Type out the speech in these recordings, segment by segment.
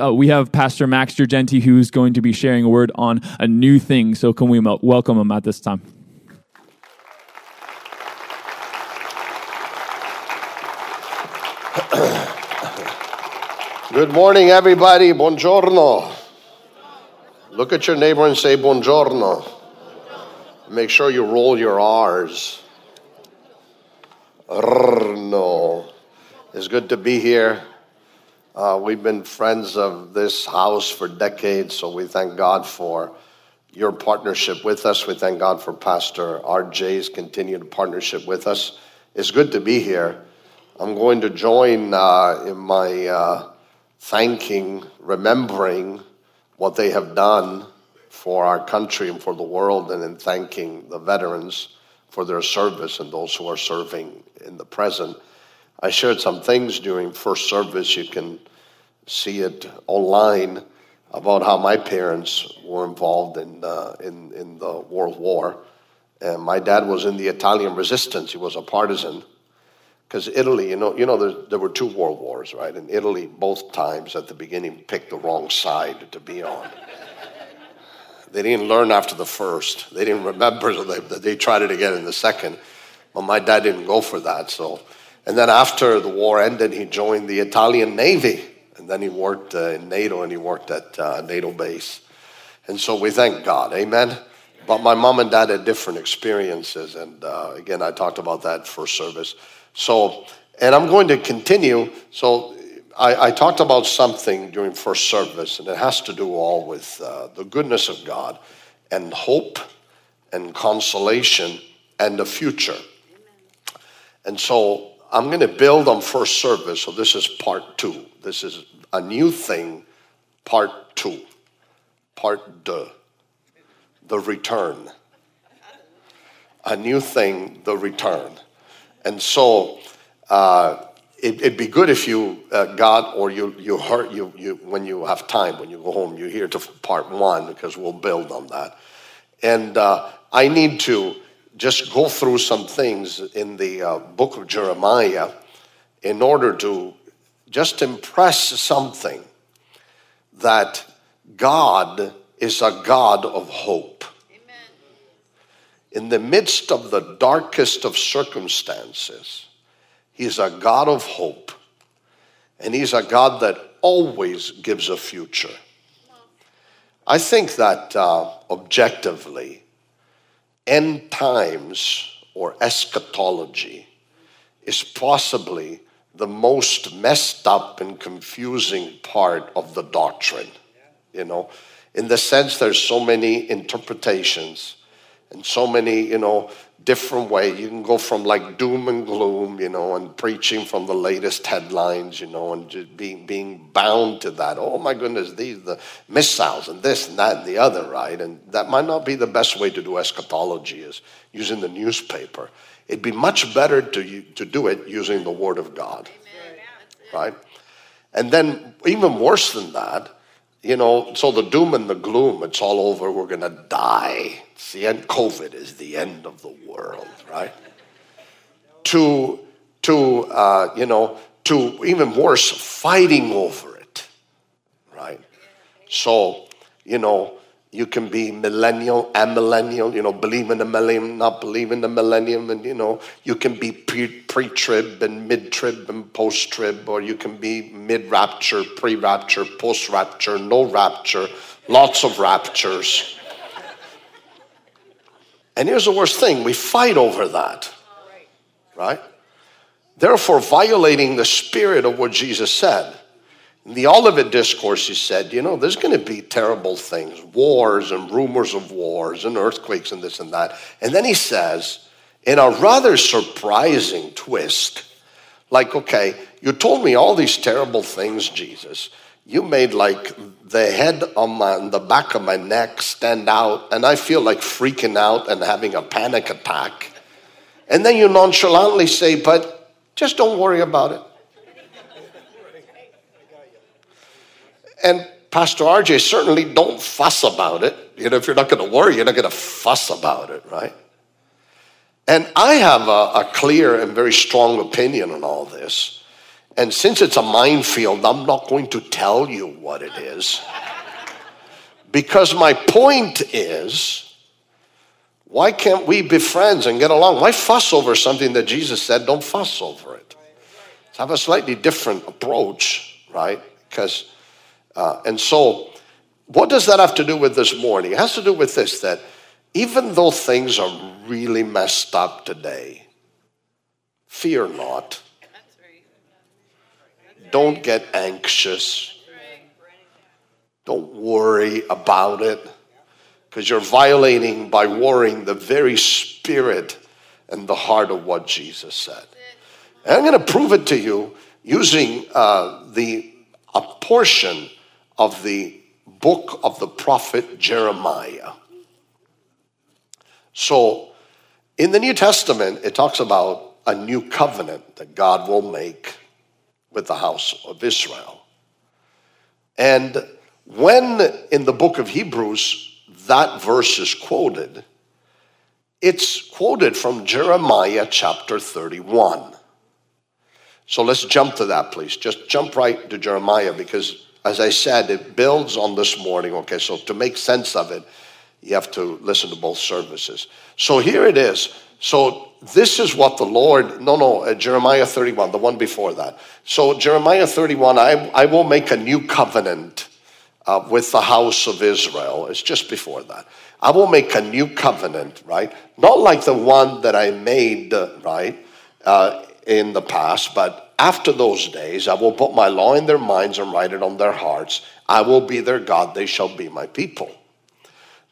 Uh, we have Pastor Max Gergenti who's going to be sharing a word on a new thing. So, can we welcome him at this time? Good morning, everybody. Buongiorno. Look at your neighbor and say buongiorno. Make sure you roll your R's. No. It's good to be here. Uh, we've been friends of this house for decades, so we thank God for your partnership with us. We thank God for Pastor RJ's continued partnership with us. It's good to be here. I'm going to join uh, in my uh, thanking, remembering what they have done for our country and for the world, and in thanking the veterans for their service and those who are serving in the present. I shared some things during first service. You can see it online about how my parents were involved in, uh, in, in the World War. And my dad was in the Italian resistance, he was a partisan because Italy, you know, you know, there, there, were two world wars, right? And Italy, both times at the beginning, picked the wrong side to be on. they didn't learn after the first. They didn't remember that they, they tried it again in the second. But my dad didn't go for that. So, and then after the war ended, he joined the Italian Navy, and then he worked uh, in NATO, and he worked at uh, NATO base. And so we thank God, Amen. But my mom and dad had different experiences, and uh, again, I talked about that first service. So, and I'm going to continue. So, I, I talked about something during first service, and it has to do all with uh, the goodness of God and hope and consolation and the future. And so, I'm going to build on first service. So, this is part two. This is a new thing, part two, part deux, the return. A new thing, the return. And so uh, it, would be good if you uh, got or you you heard you you when you have time when you go home you hear to part one because we'll build on that. And uh, I need to just go through some things in the uh, book of Jeremiah in order to just impress something that God is a God of hope in the midst of the darkest of circumstances, He's a God of hope. And He's a God that always gives a future. I think that uh, objectively, end times or eschatology is possibly the most messed up and confusing part of the doctrine. You know, in the sense there's so many interpretations and so many, you know, different way. You can go from like doom and gloom, you know, and preaching from the latest headlines, you know, and just being being bound to that. Oh my goodness, these the missiles and this and that and the other, right? And that might not be the best way to do eschatology is using the newspaper. It'd be much better to to do it using the Word of God, Amen. right? And then even worse than that you know, so the doom and the gloom, it's all over, we're to die. It's the end, COVID is the end of the world, right? To, to uh, you know, to even worse, fighting over it, right? So, you know, you can be millennial, amillennial, you know, believe in the millennium, not believe in the millennium, and you know, you can be pre trib and mid trib and post trib, or you can be mid rapture, pre rapture, post rapture, no rapture, lots of raptures. And here's the worst thing we fight over that, right? Therefore, violating the spirit of what Jesus said. In the Olivet Discourse, he said, you know, there's going to be terrible things, wars and rumors of wars and earthquakes and this and that. And then he says, in a rather surprising twist, like, okay, you told me all these terrible things, Jesus. You made like the head on my, the back of my neck stand out, and I feel like freaking out and having a panic attack. And then you nonchalantly say, but just don't worry about it. And Pastor RJ, certainly don't fuss about it. You know, if you're not going to worry, you're not going to fuss about it, right? And I have a, a, clear and very strong opinion on all this. And since it's a minefield, I'm not going to tell you what it is. Because my point is, why can't we be friends and get along? Why fuss over something that Jesus said, don't fuss over it? Let's have a slightly different approach, right? Because, uh, and so, what does that have to do with this morning? It has to do with this that even though things are really messed up today, fear not. Don't get anxious. Don't worry about it because you're violating by worrying the very spirit and the heart of what Jesus said. And I'm going to prove it to you using uh, the a portion of the book of the prophet Jeremiah. So, in the New Testament, it talks about a new covenant that God will make with the house of Israel. And when in the book of Hebrews that verse is quoted, it's quoted from Jeremiah chapter 31. So let's jump to that, please. Just jump right to Jeremiah because, as I said, it builds on this morning. Okay, so to make sense of it, you have to listen to both services. So here it is. So this is what the Lord, no, no, uh, Jeremiah 31, the one before that. So Jeremiah 31, I, I will make a new covenant uh, with the house of Israel. It's just before that. I will make a new covenant, right? Not like the one that I made, uh, right, in the past, but after those days, I will put my law in their minds and write it on their hearts. I will be their God, they shall be my people.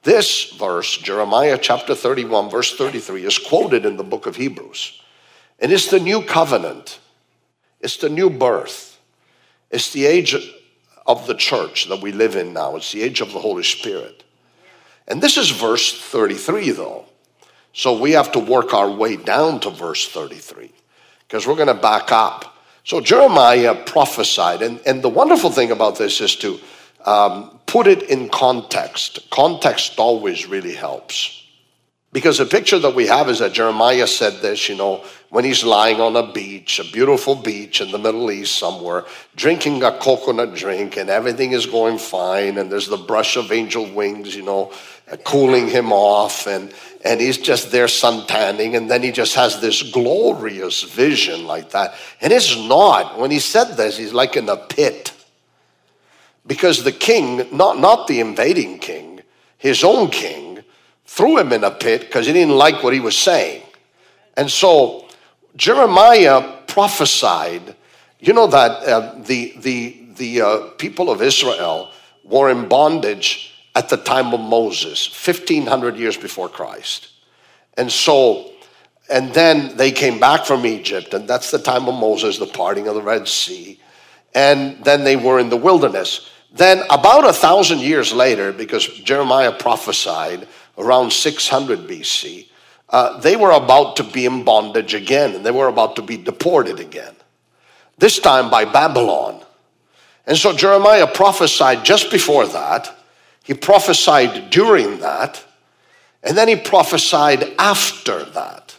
This verse, Jeremiah chapter 31, verse 33, is quoted in the book of Hebrews. And it's the new covenant, it's the new birth, it's the age of the church that we live in now, it's the age of the Holy Spirit. And this is verse 33, though. So we have to work our way down to verse 33 because we're going to back up. So Jeremiah prophesied, and, and the wonderful thing about this is to um, put it in context. Context always really helps. Because the picture that we have is that Jeremiah said this, you know, when he's lying on a beach, a beautiful beach in the Middle East somewhere, drinking a coconut drink, and everything is going fine, and there's the brush of angel wings, you know, cooling him off, and, and he's just there suntanning, and then he just has this glorious vision like that. And it's not. When he said this, he's like in a pit because the king, not, not the invading king, his own king, threw him in a pit because he didn't like what he was saying. And so Jeremiah prophesied, you know, that uh, the, the, the uh, people of Israel were in bondage at the time of Moses, 1500 years before Christ. And so, and then they came back from Egypt, and that's the time of Moses, the parting of the Red Sea. And then they were in the wilderness. Then, about a thousand years later, because Jeremiah prophesied around 600 BC, uh, they were about to be in bondage again and they were about to be deported again, this time by Babylon. And so Jeremiah prophesied just before that, he prophesied during that, and then he prophesied after that.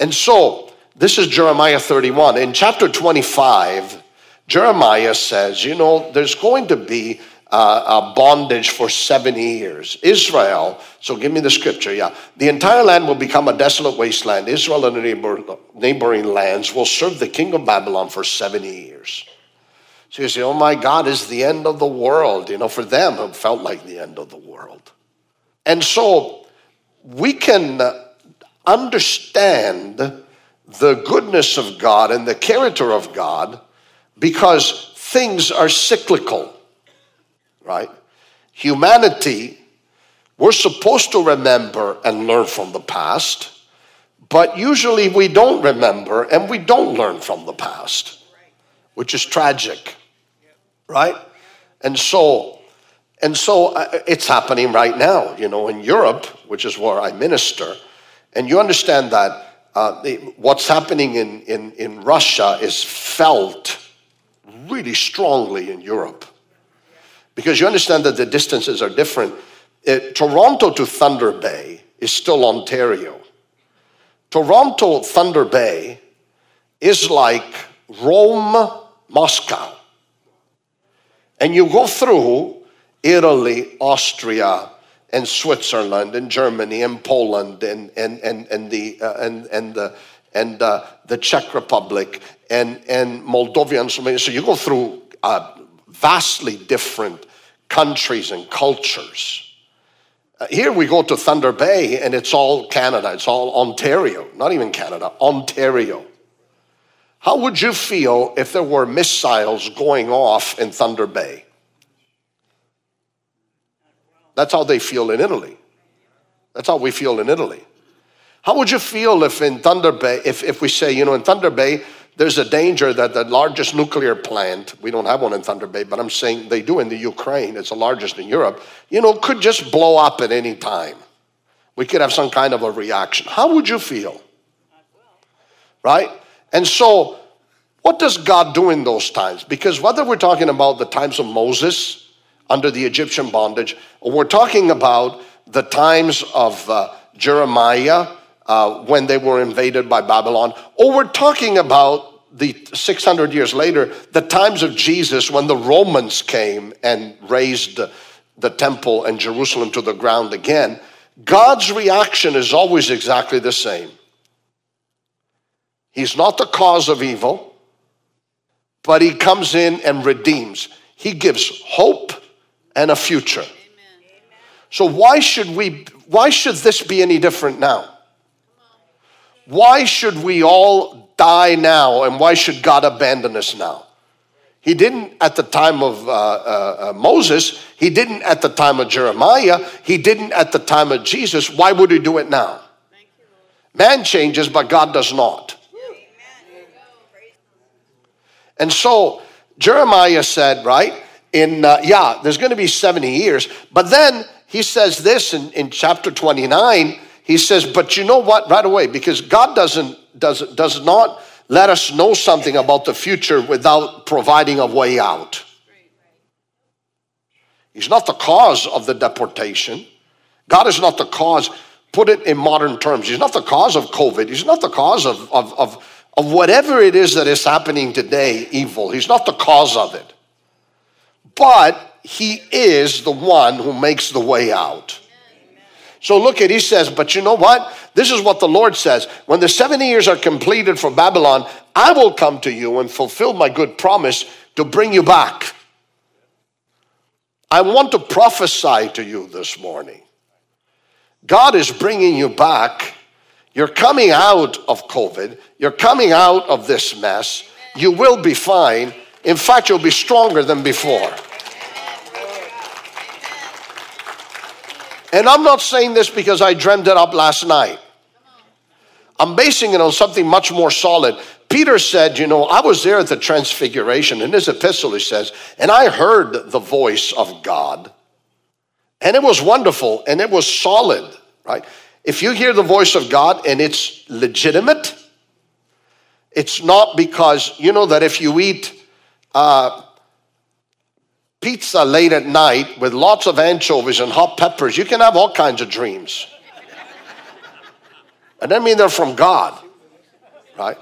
And so, this is Jeremiah 31. In chapter 25, Jeremiah says, you know, there's going to be uh, a bondage for 70 years. Israel, so give me the scripture, yeah. The entire land will become a desolate wasteland. Israel and the neighbor, neighboring lands will serve the king of Babylon for 70 years. So you say, oh my God, is the end of the world. You know, for them, it felt like the end of the world. And so we can understand the goodness of God and the character of God because things are cyclical, right? Humanity, we're supposed to remember and learn from the past, but usually we don't remember and we don't learn from the past, which is tragic. right? And so, and so uh, it's happening right now, you know, in Europe, which is where I minister. And you understand that uh, what's happening in, in, in Russia is felt really strongly in Europe. Because you understand that the distances are different. It, Toronto to Thunder Bay is still Ontario. Toronto, Thunder Bay is like Rome, Moscow. And you go through Italy, Austria, and Switzerland, and Germany, and Poland, and, and, and, and, the, uh, and, and, the, and uh, the Czech Republic, and, and Moldova, and. So you go through uh, vastly different countries and cultures. Uh, here we go to Thunder Bay, and it's all Canada, it's all Ontario, not even Canada, Ontario. How would you feel if there were missiles going off in Thunder Bay? That's how they feel in Italy. That's how we feel in Italy. How would you feel if in Thunder Bay, if, if we say, you know, in Thunder Bay, there's a danger that the largest nuclear plant, we don't have one in Thunder Bay, but I'm saying they do in the Ukraine, it's the largest in Europe, you know, could just blow up at any time. We could have some kind of a reaction. How would you feel? Right? And so, what does God do in those times? Because whether we're talking about the times of Moses under the Egyptian bondage, or we're talking about the times of uh, Jeremiah uh, when they were invaded by Babylon, or we're talking about the 600 years later, the times of Jesus when the Romans came and razed the temple and Jerusalem to the ground again, God's reaction is always exactly the same. He's not the cause of evil, but he comes in and redeems. He gives hope and a future. So why should we why should this be any different now? Why should we all die now and why should God abandon us now? He didn't at the time of uh, uh, uh Moses, he didn't at the time of Jeremiah, he didn't at the time of Jesus. Why would he do it now? Man changes, but God does not. And so Jeremiah said, right, in, uh, yeah, there's going to be 70 years. But then he says this in, in chapter 29. He says, but you know what, right away, because God doesn't, does, does not let us know something about the future without providing a way out. He's not the cause of the deportation. God is not the cause, put it in modern terms, He's not the cause of COVID. He's not the cause of, of, of of whatever it is that is happening today, evil. He's not the cause of it. But he is the one who makes the way out. So look at, he says, but you know what? This is what the Lord says. When the 70 years are completed for Babylon, I will come to you and fulfill my good promise to bring you back. I want to prophesy to you this morning. God is bringing you back you're coming out of COVID. You're coming out of this mess. You will be fine. In fact, you'll be stronger than before. And I'm not saying this because I dreamed it up last night. I'm basing it on something much more solid. Peter said, You know, I was there at the transfiguration. In his epistle, he says, and I heard the voice of God. And it was wonderful and it was solid, right? If you hear the voice of God and it's legitimate, it's not because, you know, that if you eat uh, pizza late at night with lots of anchovies and hot peppers, you can have all kinds of dreams. I don't mean they're from God, right?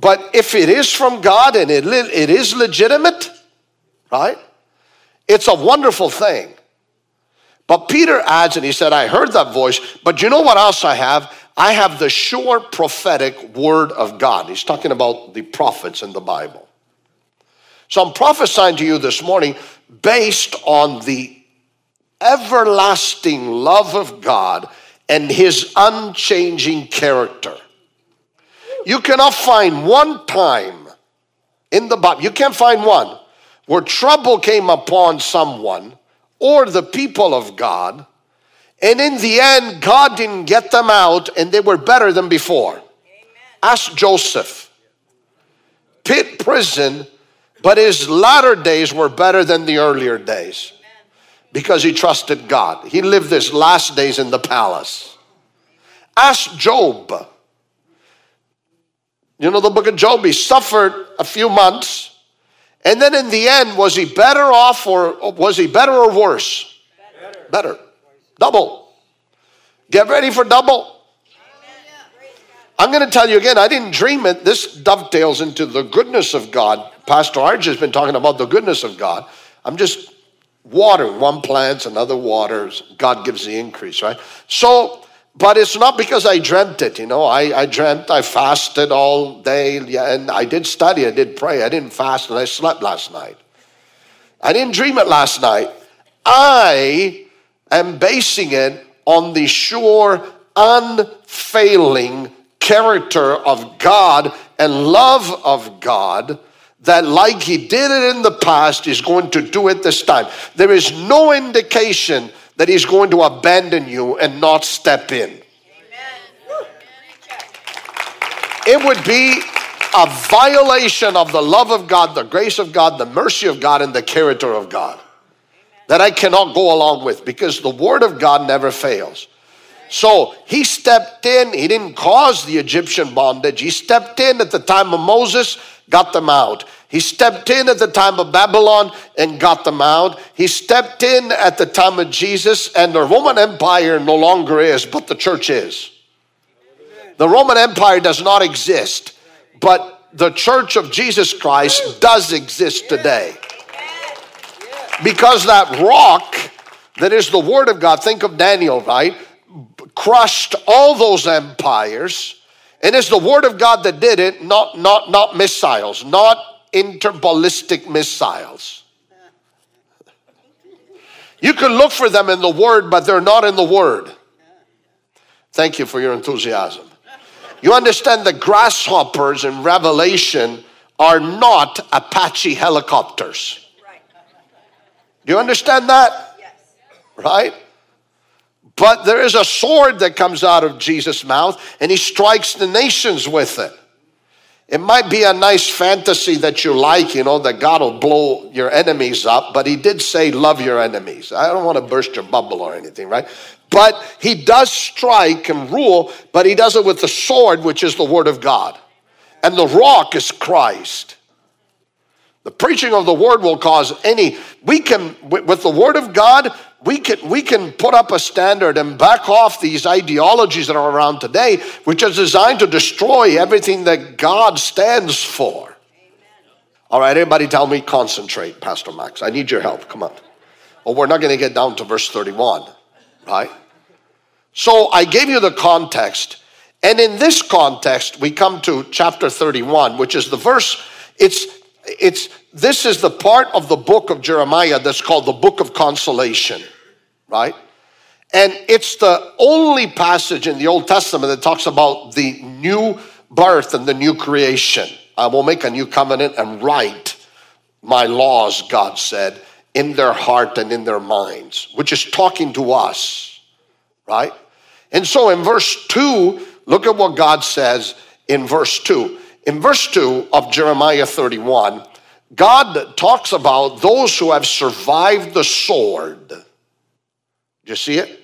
But if it is from God and it, it is legitimate, right? It's a wonderful thing. But Peter adds, and he said, I heard that voice, but you know what else I have? I have the sure prophetic word of God. He's talking about the prophets in the Bible. So I'm prophesying to you this morning based on the everlasting love of God and his unchanging character. You cannot find one time in the Bible, you can't find one where trouble came upon someone or the people of God. And in the end, God didn't get them out and they were better than before. Ask Joseph. Pit prison, But his latter days were better than the earlier days because he trusted God. He lived his last days in the palace. Ask Job. You know the book of Job, he suffered a few months. And then in the end, was he better off or was he better or worse? Better. better. Double. Get ready for double. I'm going to tell you again, I didn't dream it. This dovetails into the goodness of God. Pastor RJ has been talking about the goodness of God. I'm just watering. One plants, another waters. God gives the increase, right? So, but it's not because I dreamt it. You know, I, I dreamt, I fasted all day, and I did study, I did pray. I didn't fast, and I slept last night. I didn't dream it last night. I am basing it on the sure, unfailing character of God and love of God that, like He did it in the past, He's going to do it this time. There is no indication that He's going to abandon you and not step in. Amen. It would be a violation of the love of God, the grace of God, the mercy of God, and the character of God that I cannot go along with because the Word of God never fails. So he stepped in. He didn't cause the Egyptian bondage. He stepped in at the time of Moses, got them out. He stepped in at the time of Babylon and got them out. He stepped in at the time of Jesus, and the Roman Empire no longer is, but the church is. The Roman Empire does not exist, but the church of Jesus Christ does exist today. Because that rock that is the Word of God, think of Daniel, right? crushed all those empires. And it's the word of God that did it, not, not, not missiles, not interballistic missiles. You can look for them in the word, but they're not in the word. Thank you for your enthusiasm. You understand the grasshoppers in Revelation are not Apache helicopters. Do you understand that? Right? But there is a sword that comes out of Jesus' mouth, and he strikes the nations with it. It might be a nice fantasy that you like, you know, that God will blow your enemies up, but he did say, Love your enemies. I don't want to burst your bubble or anything, right? But he does strike and rule, but he does it with the sword, which is the word of God. And the rock is Christ. The preaching of the word will cause any, we can, with the word of God, we can, we can put up a standard and back off these ideologies that are around today, which is designed to destroy everything that God stands for. Amen. All right, everybody tell me concentrate, Pastor Max. I need your help. Come on. Well, we're not going to get down to verse 31, right? So I gave you the context. And in this context, we come to chapter 31, which is the verse, it's, it's this is the part of the book of Jeremiah that's called the book of consolation, right? And it's the only passage in the Old Testament that talks about the new birth and the new creation. I will make a new covenant and write my laws, God said, in their heart and in their minds, which is talking to us, right? And so in verse 2, look at what God says in verse 2. In verse 2 of Jeremiah 31, God talks about those who have survived the sword. Do you see it?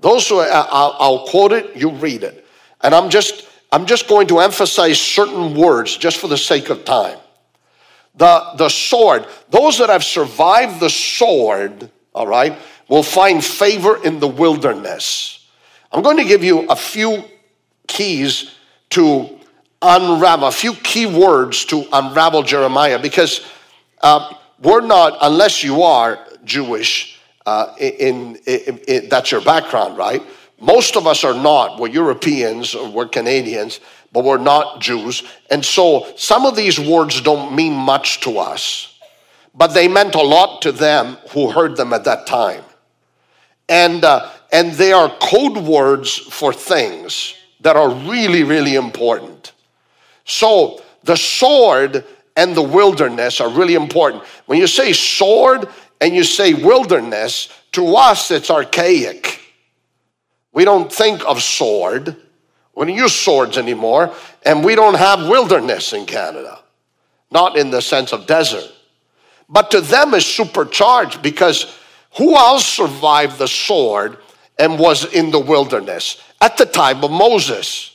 Those who I'll, I'll quote it, you read it. And I'm just I'm just going to emphasize certain words just for the sake of time. The, the sword, those that have survived the sword, all right, will find favor in the wilderness. I'm going to give you a few keys to unravel, a few key words to unravel Jeremiah because uh, we're not, unless you are Jewish, uh, in, in, in, that's your background, right? Most of us are not. We're Europeans or we're Canadians, but we're not Jews. And so some of these words don't mean much to us, but they meant a lot to them who heard them at that time. And, uh, and they are code words for things that are really, really important. So the sword and the wilderness are really important. When you say sword and you say wilderness, to us it's archaic. We don't think of sword. We don't use swords anymore, and we don't have wilderness in Canada. Not in the sense of desert, but to them is supercharged because who else survived the sword and was in the wilderness at the time of Moses?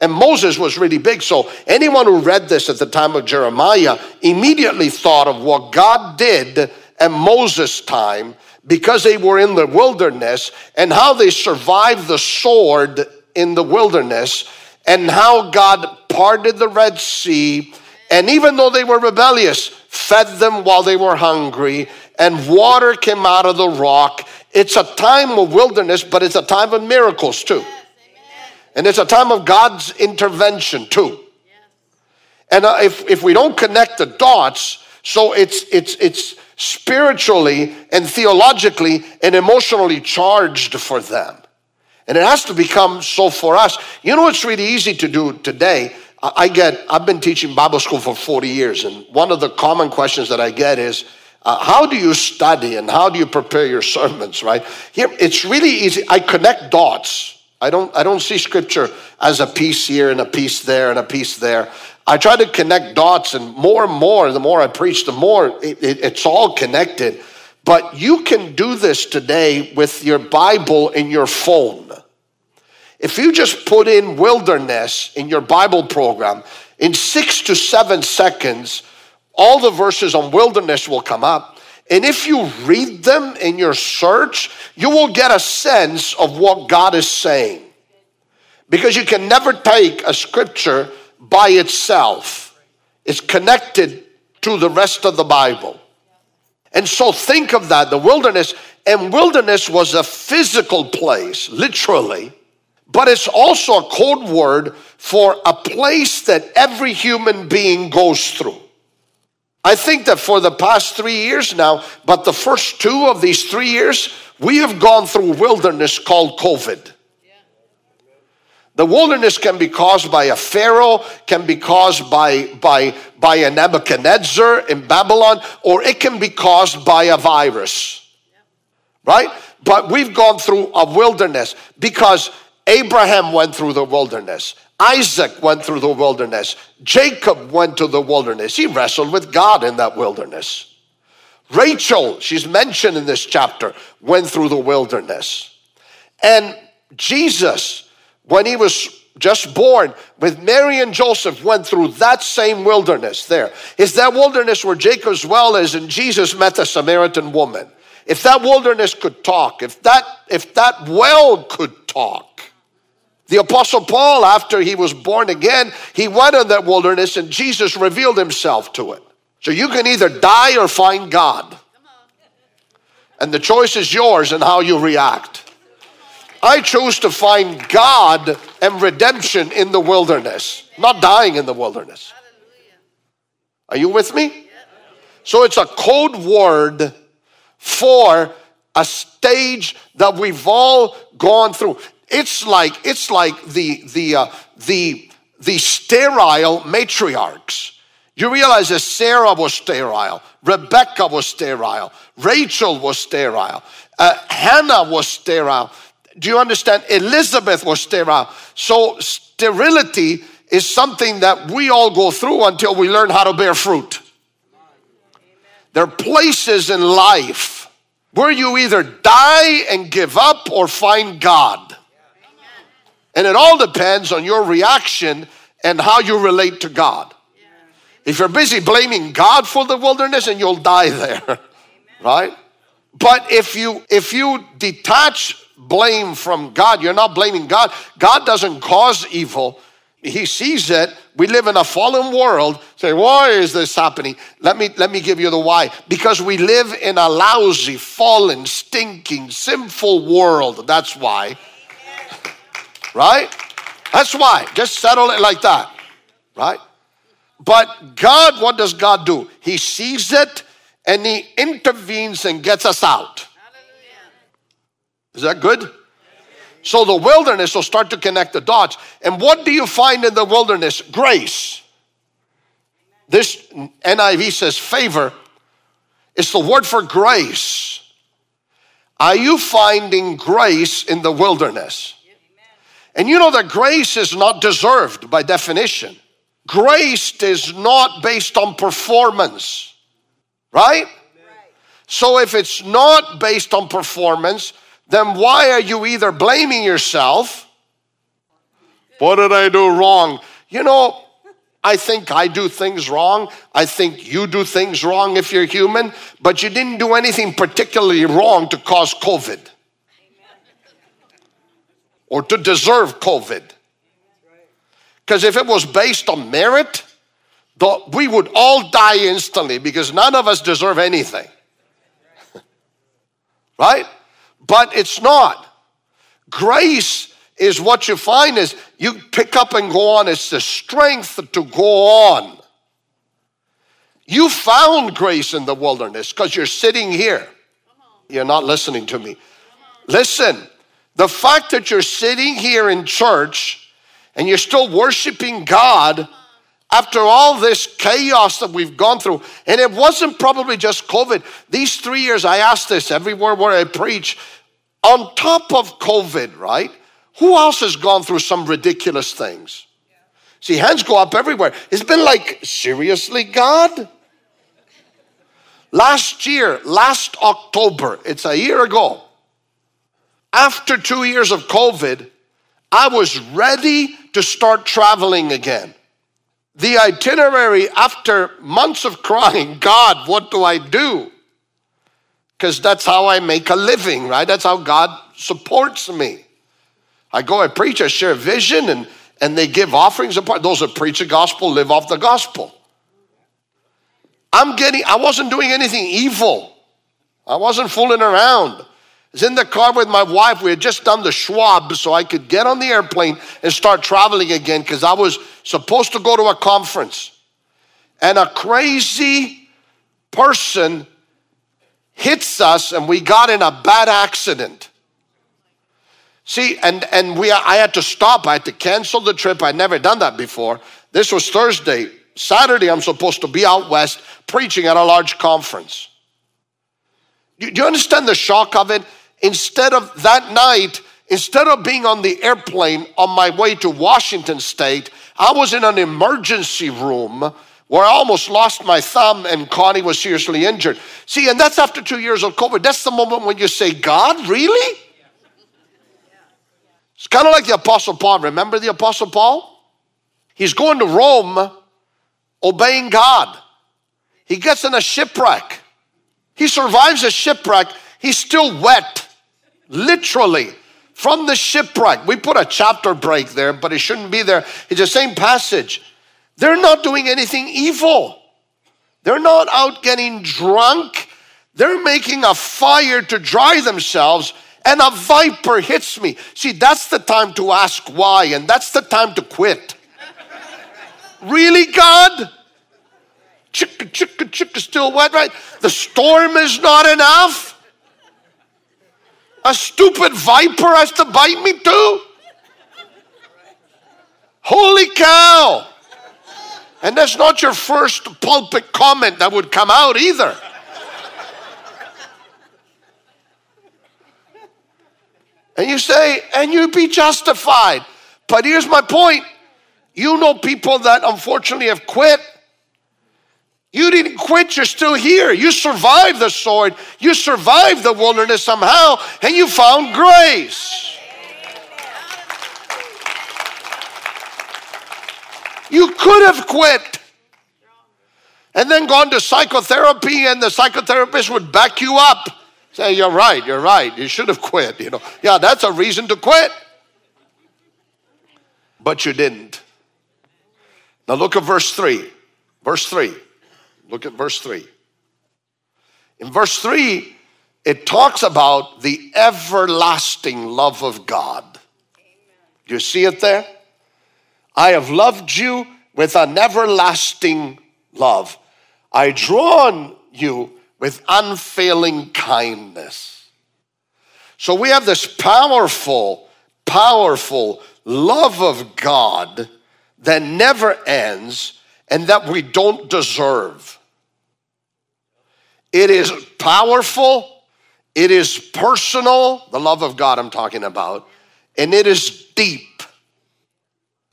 And Moses was really big. So anyone who read this at the time of Jeremiah immediately thought of what God did at Moses' time because they were in the wilderness and how they survived the sword in the wilderness and how God parted the Red Sea. And even though they were rebellious, fed them while they were hungry, and water came out of the rock. It's a time of wilderness, but it's a time of miracles too. And it's a time of God's intervention too. And uh, if, if we don't connect the dots, so it's, it's, it's spiritually and theologically and emotionally charged for them. And it has to become so for us. You know, it's really easy to do today. I get, I've been teaching Bible school for 40 years, and one of the common questions that I get is, uh, how do you study and how do you prepare your sermons, right? Here, it's really easy. I connect dots. I don't, I don't see scripture as a piece here and a piece there and a piece there. I try to connect dots, and more and more, the more I preach, the more it, it, it's all connected. But you can do this today with your Bible in your phone. If you just put in wilderness in your Bible program, in six to seven seconds, all the verses on wilderness will come up. And if you read them in your search, you will get a sense of what God is saying. Because you can never take a scripture by itself, it's connected to the rest of the Bible. And so think of that the wilderness, and wilderness was a physical place, literally, but it's also a code word for a place that every human being goes through. I think that for the past three years now, but the first two of these three years, we have gone through wilderness called COVID. The wilderness can be caused by a Pharaoh, can be caused by, by, by a Nebuchadnezzar in Babylon, or it can be caused by a virus. Right? But we've gone through a wilderness because Abraham went through the wilderness. Isaac went through the wilderness. Jacob went to the wilderness. He wrestled with God in that wilderness. Rachel, she's mentioned in this chapter, went through the wilderness. And Jesus, when he was just born with Mary and Joseph went through that same wilderness there. Is that wilderness where Jacob's well is and Jesus met the Samaritan woman? If that wilderness could talk, if that if that well could talk. The apostle Paul after he was born again, he went in that wilderness and Jesus revealed himself to it. So you can either die or find God. And the choice is yours and how you react. I chose to find God and redemption in the wilderness, not dying in the wilderness. Are you with me? So it's a code word for a stage that we've all gone through. It's like it's like the the uh, the the sterile matriarchs. You realize that Sarah was sterile, Rebecca was sterile, Rachel was sterile, uh, Hannah was sterile. Do you understand? Elizabeth was sterile. So, sterility is something that we all go through until we learn how to bear fruit. There are places in life where you either die and give up or find God. And it all depends on your reaction and how you relate to God. If you're busy blaming God for the wilderness and you'll die there, right? But if you if you detach blame from God. You're not blaming God. God doesn't cause evil. He sees it. We live in a fallen world. Say, why is this happening? Let me let me give you the why. Because we live in a lousy, fallen, stinking, sinful world. That's why. Right? That's why. Just settle it like that. Right? But God, what does God do? He sees it and he intervenes and gets us out. Is that good? So the wilderness will start to connect the dots. And what do you find in the wilderness? Grace. This NIV says favor. It's the word for grace. Are you finding grace in the wilderness? And you know that grace is not deserved by definition. Grace is not based on performance. Right? So if it's not based on performance, then why are you either blaming yourself? What did I do wrong? You know, I think I do things wrong. I think you do things wrong if you're human, but you didn't do anything particularly wrong to cause COVID or to deserve COVID. Because if it was based on merit, we would all die instantly because none of us deserve anything. right? But it's not. Grace is what you find is you pick up and go on. It's the strength to go on. You found grace in the wilderness because you're sitting here. You're not listening to me. Listen, the fact that you're sitting here in church and you're still worshiping God after all this chaos that we've gone through, and it wasn't probably just COVID. These three years, I ask this everywhere where I preach, on top of COVID, right? Who else has gone through some ridiculous things? See, hands go up everywhere. It's been like, seriously, God? Last year, last October, it's a year ago, after two years of COVID, I was ready to start traveling again. The itinerary after months of crying, God, what do I do? Because that's how I make a living, right? That's how God supports me. I go, I preach, I share vision, and, and they give offerings apart. Those that preach the gospel live off the gospel. I'm getting, I wasn't doing anything evil. I wasn't fooling around. I was in the car with my wife. We had just done the swab so I could get on the airplane and start traveling again because I was supposed to go to a conference. And a crazy person hits us and we got in a bad accident. See, and, and we, I had to stop. I had to cancel the trip. I'd never done that before. This was Thursday. Saturday, I'm supposed to be out west preaching at a large conference. Do, do you understand the shock of it? Instead of that night, instead of being on the airplane on my way to Washington State, I was in an emergency room where I almost lost my thumb and Connie was seriously injured. See, and that's after two years of COVID. That's the moment when you say, God, really? It's kind of like the Apostle Paul. Remember the Apostle Paul? He's going to Rome obeying God. He gets in a shipwreck. He survives a shipwreck. He's still wet, literally, from the shipwreck. We put a chapter break there, but it shouldn't be there. It's the same passage. They're not doing anything evil, they're not out getting drunk. They're making a fire to dry themselves and a viper hits me. See, that's the time to ask why, and that's the time to quit. really, God? Chicka, chicka, chicka, still wet, right? The storm is not enough. A stupid viper has to bite me too. Holy cow. And that's not your first pulpit comment that would come out either. And you say, and you'd be justified. But here's my point you know people that unfortunately have quit. You didn't quit, you're still here. You survived the sword, you survived the wilderness somehow, and you found grace. You could have quit and then gone to psychotherapy, and the psychotherapist would back you up. Say, you're right, you're right. You should have quit. You know, yeah, that's a reason to quit. But you didn't. Now look at verse 3. Verse 3. Look at verse 3. In verse 3, it talks about the everlasting love of God. Do you see it there? I have loved you with an everlasting love. I drawn you with unfailing kindness. So we have this powerful, powerful love of God that never ends and that we don't deserve. It is powerful, it is personal, the love of God I'm talking about, and it is deep.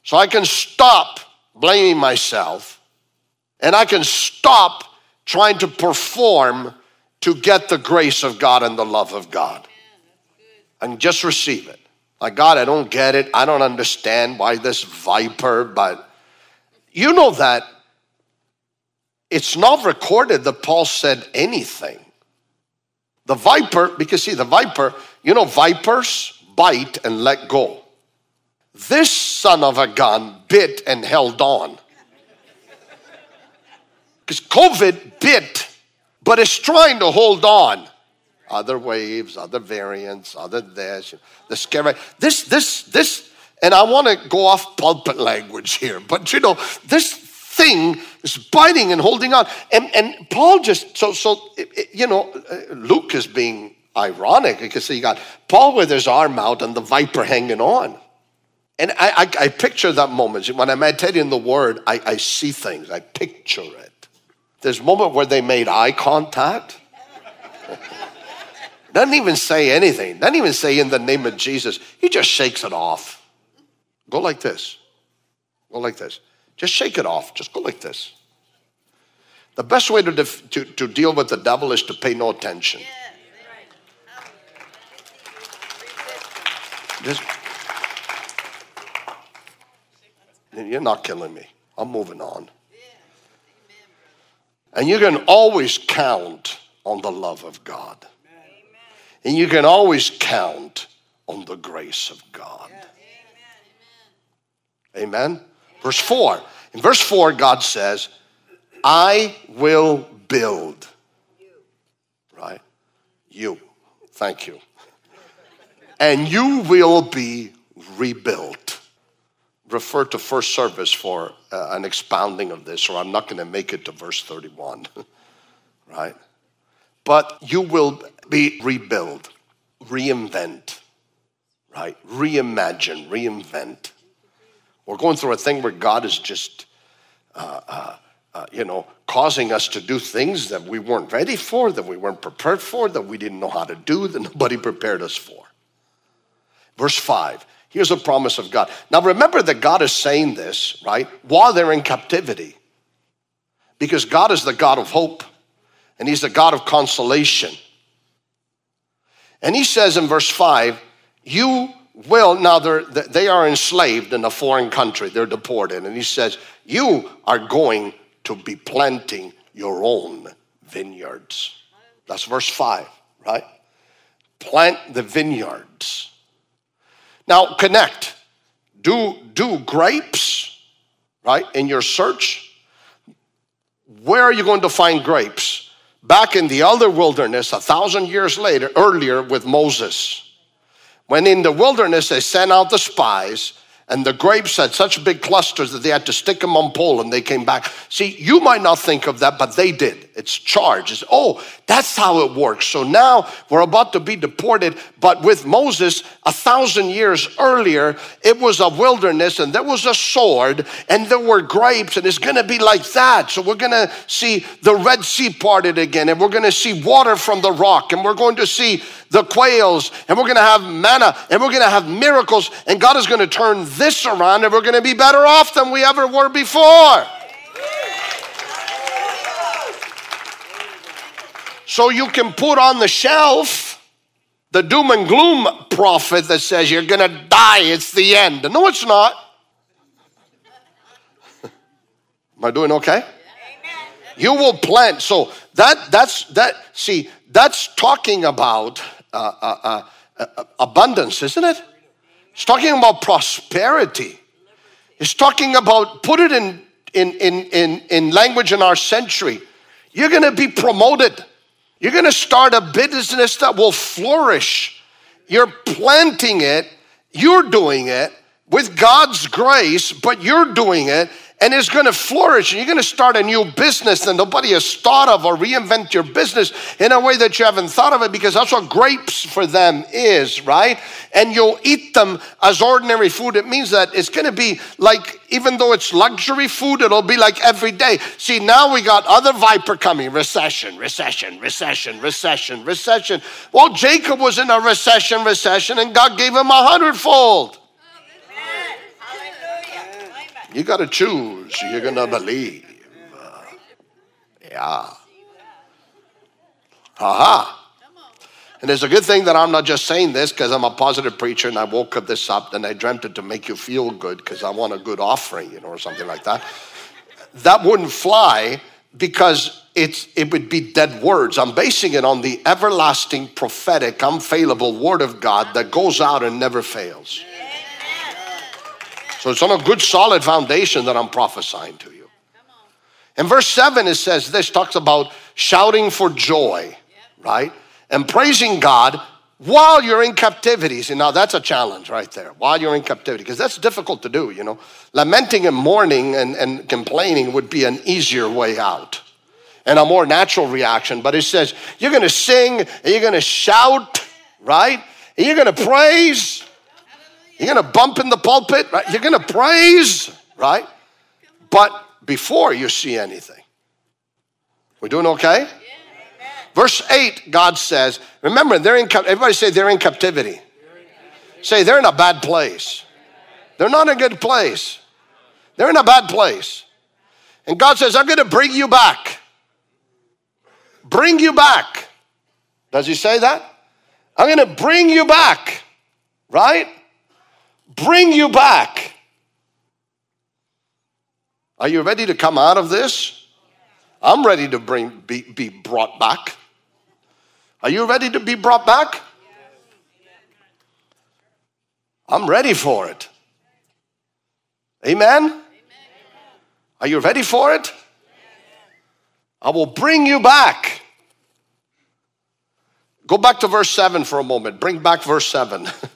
So I can stop blaming myself and I can stop trying to perform to get the grace of God and the love of God. And just receive it. Like, God, I don't get it. I don't understand why this viper, but you know that it's not recorded that Paul said anything. The viper, because see, the viper, you know, vipers bite and let go. This son of a gun bit and held on. Because COVID bit, but it's trying to hold on. Other waves, other variants, other this, the scary. This, this, this, and I want to go off pulpit language here, but you know, this thing is biting and holding on. And, and Paul just, so, so, you know, uh, Luke is being ironic because he got Paul with his arm out and the viper hanging on. And I, I, I picture that moment. When I meditate in the word, I, I see things, I picture it. There's a moment where they made eye contact. Doesn't even say anything. Doesn't even say in the name of Jesus. He just shakes it off. Go like this. Go like this. Just shake it off. Just go like this. The best way to, def- to, to deal with the devil is to pay no attention. Just, you're not killing me. I'm moving on. And you can always count on the love of God. And you can always count on the grace of God. Amen. Verse 4. In verse 4, God says, I will build. Right? You. Thank you. And you will be rebuilt refer to first service for uh, an expounding of this, or I'm not going to make it to verse 31, right? But you will be rebuild, reinvent, right? Reimagine, reinvent. We're going through a thing where God is just, uh, uh, uh, you know, causing us to do things that we weren't ready for, that we weren't prepared for, that we didn't know how to do, that nobody prepared us for. Verse 5 Here's a promise of God. Now remember that God is saying this, right, while they're in captivity. Because God is the God of hope and He's the God of consolation. And He says in verse 5, You will, now they're, they are enslaved in a foreign country, they're deported. And He says, You are going to be planting your own vineyards. That's verse 5, right? Plant the vineyards. Now connect. Do do grapes, right? In your search. Where are you going to find grapes? Back in the other wilderness, a thousand years later, earlier with Moses. When in the wilderness they sent out the spies and the grapes had such big clusters that they had to stick them on pole and they came back. See, you might not think of that, but they did. It's charged. It's, oh, that's how it works. So now we're about to be deported, but with Moses, a thousand years earlier, it was a wilderness and there was a sword and there were grapes, and it's gonna be like that. So we're gonna see the Red Sea parted again, and we're gonna see water from the rock, and we're going to see the quails, and we're gonna have manna, and we're gonna have miracles, and God is gonna turn this around, and we're gonna be better off than we ever were before. So you can put on the shelf the doom and gloom prophet that says you're gonna die, it's the end. No, it's not. Am I doing okay? You will plant. So that that's that. See, that's talking about uh, uh, uh, uh, abundance, isn't it? It's talking about prosperity. It's talking about, put it in, in, in, in, in language in our century. You're gonna be promoted. You're gonna start a business that will flourish. You're planting it, you're doing it with God's grace, but you're doing it and it's going to flourish and you're going to start a new business that nobody has thought of or reinvent your business in a way that you haven't thought of it because that's what grapes for them is, right? And you'll eat them as ordinary food. It means that it's going to be like, even though it's luxury food, it'll be like every day. See, now we got other viper coming recession, recession, recession, recession, recession. Well, Jacob was in a recession, recession, and God gave him a hundredfold. You got to choose. You're going to believe. Yeah. Aha. And it's a good thing that I'm not just saying this because I'm a positive preacher and I woke up this up and I dreamt it to make you feel good because I want a good offering, you know, or something like that. That wouldn't fly because it's, it would be dead words. I'm basing it on the everlasting, prophetic, unfailable word of God that goes out and never fails. So it's on a good, solid foundation that I'm prophesying to you. In verse 7, it says this talks about shouting for joy, right? And praising God while you're in captivity. See, now that's a challenge right there, while you're in captivity, because that's difficult to do, you know. Lamenting and mourning and, and complaining would be an easier way out and a more natural reaction. But it says you're to sing and you're to shout, right? And you're to praise. You're going to bump in the pulpit, right? You're going to praise, right? But before you see anything, we doing okay? Verse 8, God says, remember, they're in, everybody say they're in captivity. Say they're in a bad place. They're not in a good place. They're in a bad place. And God says, I'm going to bring you back. Bring you back. Does he say that? I'm going to bring you back. Right? Bring you back. Are you ready to come out of this? I'm ready to bring, be, be brought back. Are you ready to be brought back? I'm ready for it. Amen? Are you ready for it? I will bring you back. Go back to verse 7 for a moment. Bring back verse 7.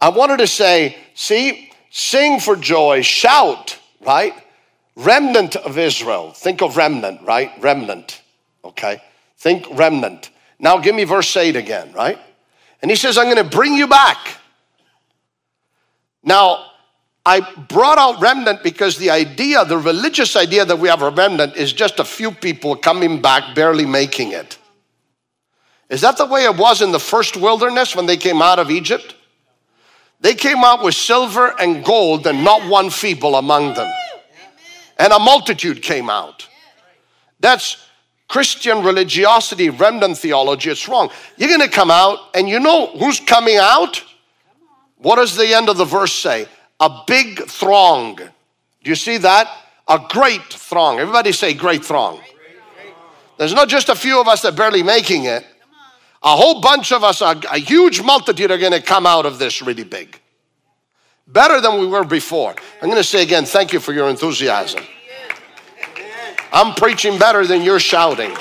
I wanted to say, see, sing for joy, shout, right? Remnant of Israel. Think of remnant, right? Remnant, okay? Think remnant. Now give me verse 8 again, right? And he says, I'm to bring you back. Now, I brought out remnant because the idea, the religious idea that we have a remnant is just a few people coming back, barely making it. Is that the way it was in the first wilderness when they came out of Egypt? They came out with silver and gold and not one feeble among them. And a multitude came out. That's Christian religiosity, remnant theology, it's wrong. You're going to come out, and you know who's coming out? What does the end of the verse say? A big throng. Do you see that? A great throng. Everybody say great throng. There's not just a few of us that barely making it. A whole bunch of us, a, a huge multitude are going to come out of this really big. Better than we were before. I'm going to say again, thank you for your enthusiasm. I'm preaching better than you're shouting.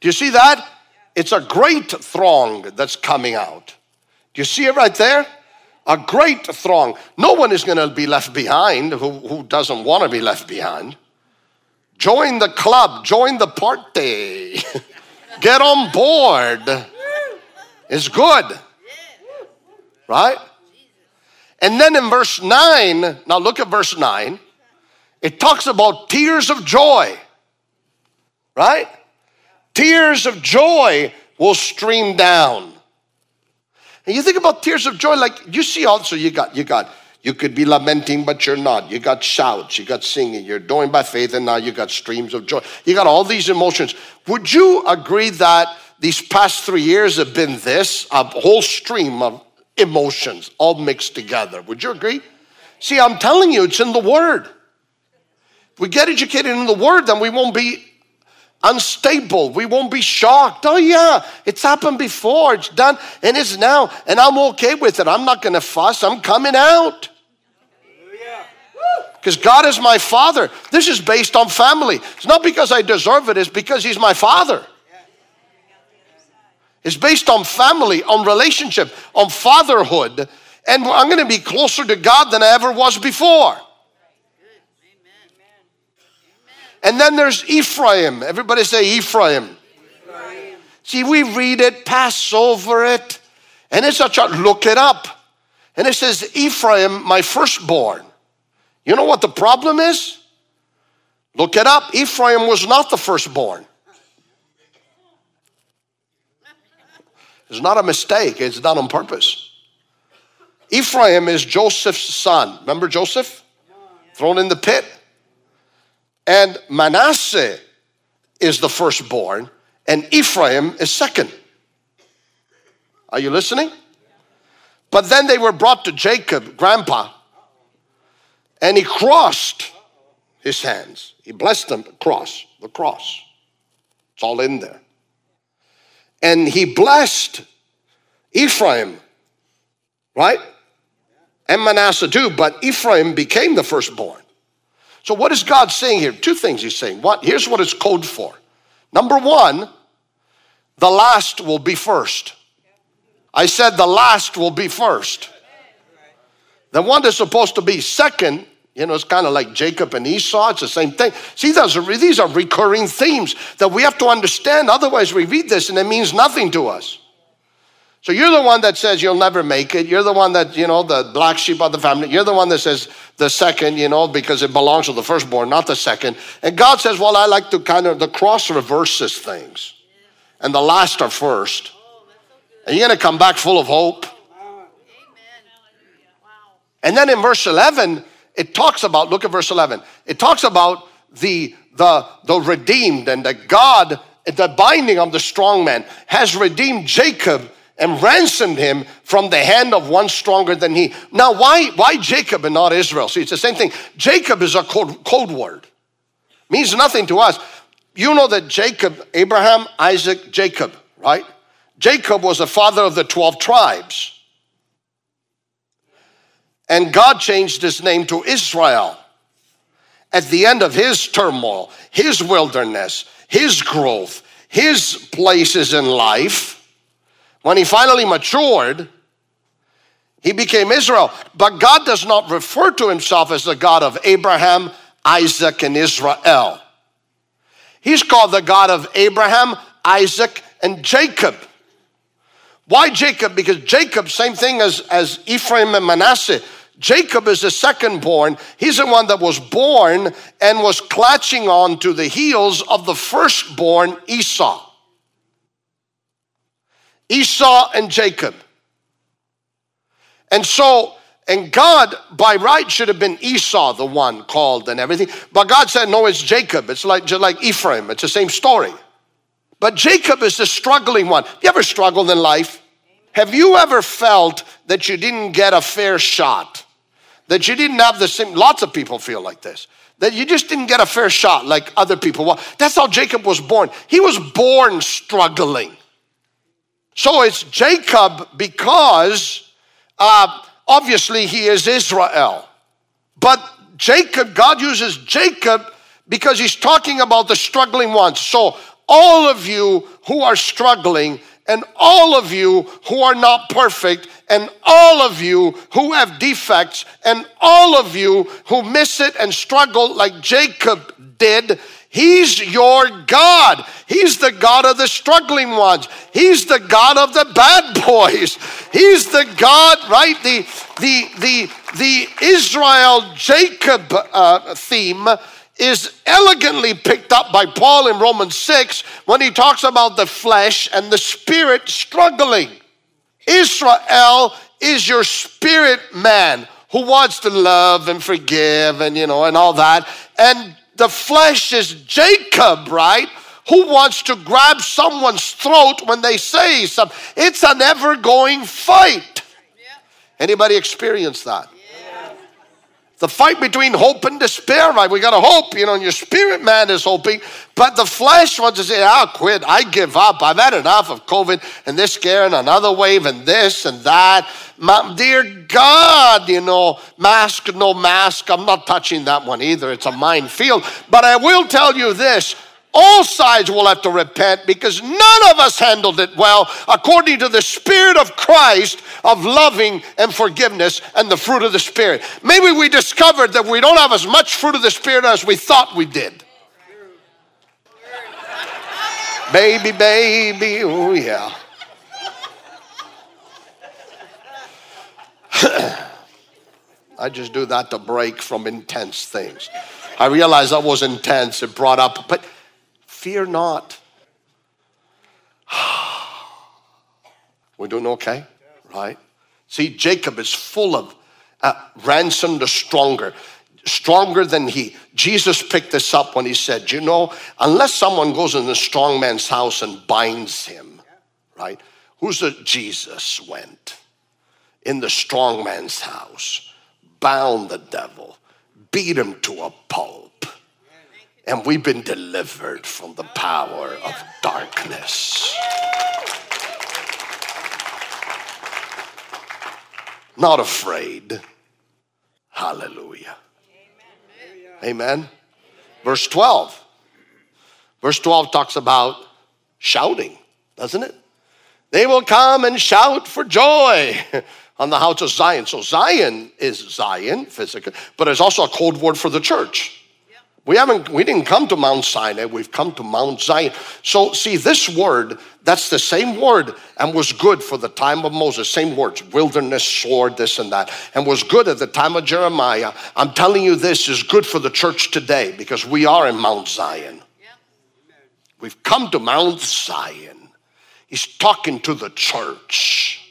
Do you see that? It's a great throng that's coming out. Do you see it right there? A great throng. No one is going to be left behind who, who doesn't want to be left behind. Join the club, join the party, get on board. It's good. Right? And then in verse 9, now look at verse 9, it talks about tears of joy, right? Tears of joy will stream down. And you think about tears of joy, like you see also you got, you got, you could be lamenting, but you're not. You got shouts, you got singing, you're doing by faith, and now you got streams of joy. You got all these emotions. Would you agree that these past three years have been this, a whole stream of emotions all mixed together. Would you agree? See, I'm telling you, it's in the Word. If we get educated in the Word, then we won't be unstable. We won't be shocked. Oh, yeah, it's happened before. It's done and it's now. And I'm okay with it. I'm not going to fuss. I'm coming out. Because God is my Father. This is based on family. It's not because I deserve it, it's because He's my Father. It's based on family, on relationship, on fatherhood. And I'm going to be closer to God than I ever was before. And then there's Ephraim. Everybody say Ephraim. Ephraim. See, we read it, pass over it, and it's such a look it up. And it says, Ephraim, my firstborn. You know what the problem is? Look it up. Ephraim was not the firstborn. It's not a mistake, it's done on purpose. Ephraim is Joseph's son. Remember Joseph? Thrown in the pit. And Manasseh is the firstborn, and Ephraim is second. Are you listening? But then they were brought to Jacob, grandpa, and he crossed his hands. He blessed them, cross, the cross. It's all in there. And he blessed Ephraim, right? And Manasseh too, but Ephraim became the firstborn. So, what is God saying here? Two things he's saying. What? Here's what it's code for. Number one, the last will be first. I said the last will be first. The one that's supposed to be second, you know, it's kind of like Jacob and Esau. It's the same thing. See, those are, these are recurring themes that we have to understand. Otherwise, we read this and it means nothing to us. So you're the one that says you'll never make it. You're the one that, you know, the black sheep of the family. You're the one that says the second, you know, because it belongs to the firstborn, not the second. And God says, well, I like to kind of, the cross reverses things. And the last are first. And you're going to come back full of hope. And then in verse 11, it talks about, look at verse 11. It talks about the, the, the redeemed and the God, the binding of the strong man, has redeemed Jacob and ransomed him from the hand of one stronger than he. Now, why, why Jacob and not Israel? See, it's the same thing. Jacob is a code, code word, means nothing to us. You know that Jacob, Abraham, Isaac, Jacob, right? Jacob was the father of the 12 tribes. And God changed his name to Israel. At the end of his turmoil, his wilderness, his growth, his places in life, when he finally matured, he became Israel. But God does not refer to himself as the God of Abraham, Isaac, and Israel. He's called the God of Abraham, Isaac, and Jacob. Why Jacob? Because Jacob, same thing as, as Ephraim and Manasseh. Jacob is the second born. He's the one that was born and was clutching on to the heels of the firstborn Esau. Esau and Jacob. And so, and God, by right, should have been Esau, the one called and everything. But God said, no, it's Jacob. It's like, just like Ephraim. It's the same story. But Jacob is the struggling one. Have You ever struggled in life? Have you ever felt that you didn't get a fair shot? That you didn't have the same, lots of people feel like this. That you just didn't get a fair shot like other people. Well, that's how Jacob was born. He was born struggling. So it's Jacob because uh, obviously he is Israel. But Jacob, God uses Jacob because he's talking about the struggling ones. So all of you who are struggling, and all of you who are not perfect, and all of you who have defects, and all of you who miss it and struggle like Jacob did, He's your God. He's the God of the struggling ones. He's the God of the bad boys. He's the God, right? The the the the Israel Jacob uh, theme is elegantly picked up by Paul in Romans 6 when he talks about the flesh and the spirit struggling. Israel is your spirit man who wants to love and forgive and you know and all that and the flesh is Jacob, right? Who wants to grab someone's throat when they say something? It's an ever going fight. Anybody experience that? The fight between hope and despair, right? We got to hope, you know, and your spirit man is hoping, but the flesh wants to say, I'll quit, I give up, I've had enough of COVID and this scare and another wave and this and that. My, dear God, you know, mask, no mask, I'm not touching that one either. It's a minefield. But I will tell you this all sides will have to repent because none of us handled it well according to the Spirit of Christ of loving and forgiveness and the fruit of the Spirit. Maybe we discovered that we don't have as much fruit of the Spirit as we thought we did. baby, baby, oh yeah. I just do that to break from intense things. I realized that was intense. It brought up, but Fear not. We're doing okay, right? See, Jacob is full of uh, ransom the stronger. stronger than he. Jesus picked this up when he said, You know, unless someone goes in the strong man's house and binds him, right? Who's the Jesus went in the strong man's house, bound the devil, beat him to a pulp, and we've been delivered from the power of darkness. Not afraid. Hallelujah. Amen. Verse 12. Verse 12 talks about shouting, doesn't it? They will come and shout for joy on the house of Zion. So Zion is Zion physically, but it's also a code word for the church. We haven't, we didn't come to Mount Sinai, we've come to Mount Zion. So, see, this word, that's the same word and was good for the time of Moses, same words, wilderness, sword, this and that, and was good at the time of Jeremiah. I'm telling you, this is good for the church today because we are in Mount Zion. We've come to Mount Zion. He's talking to the church.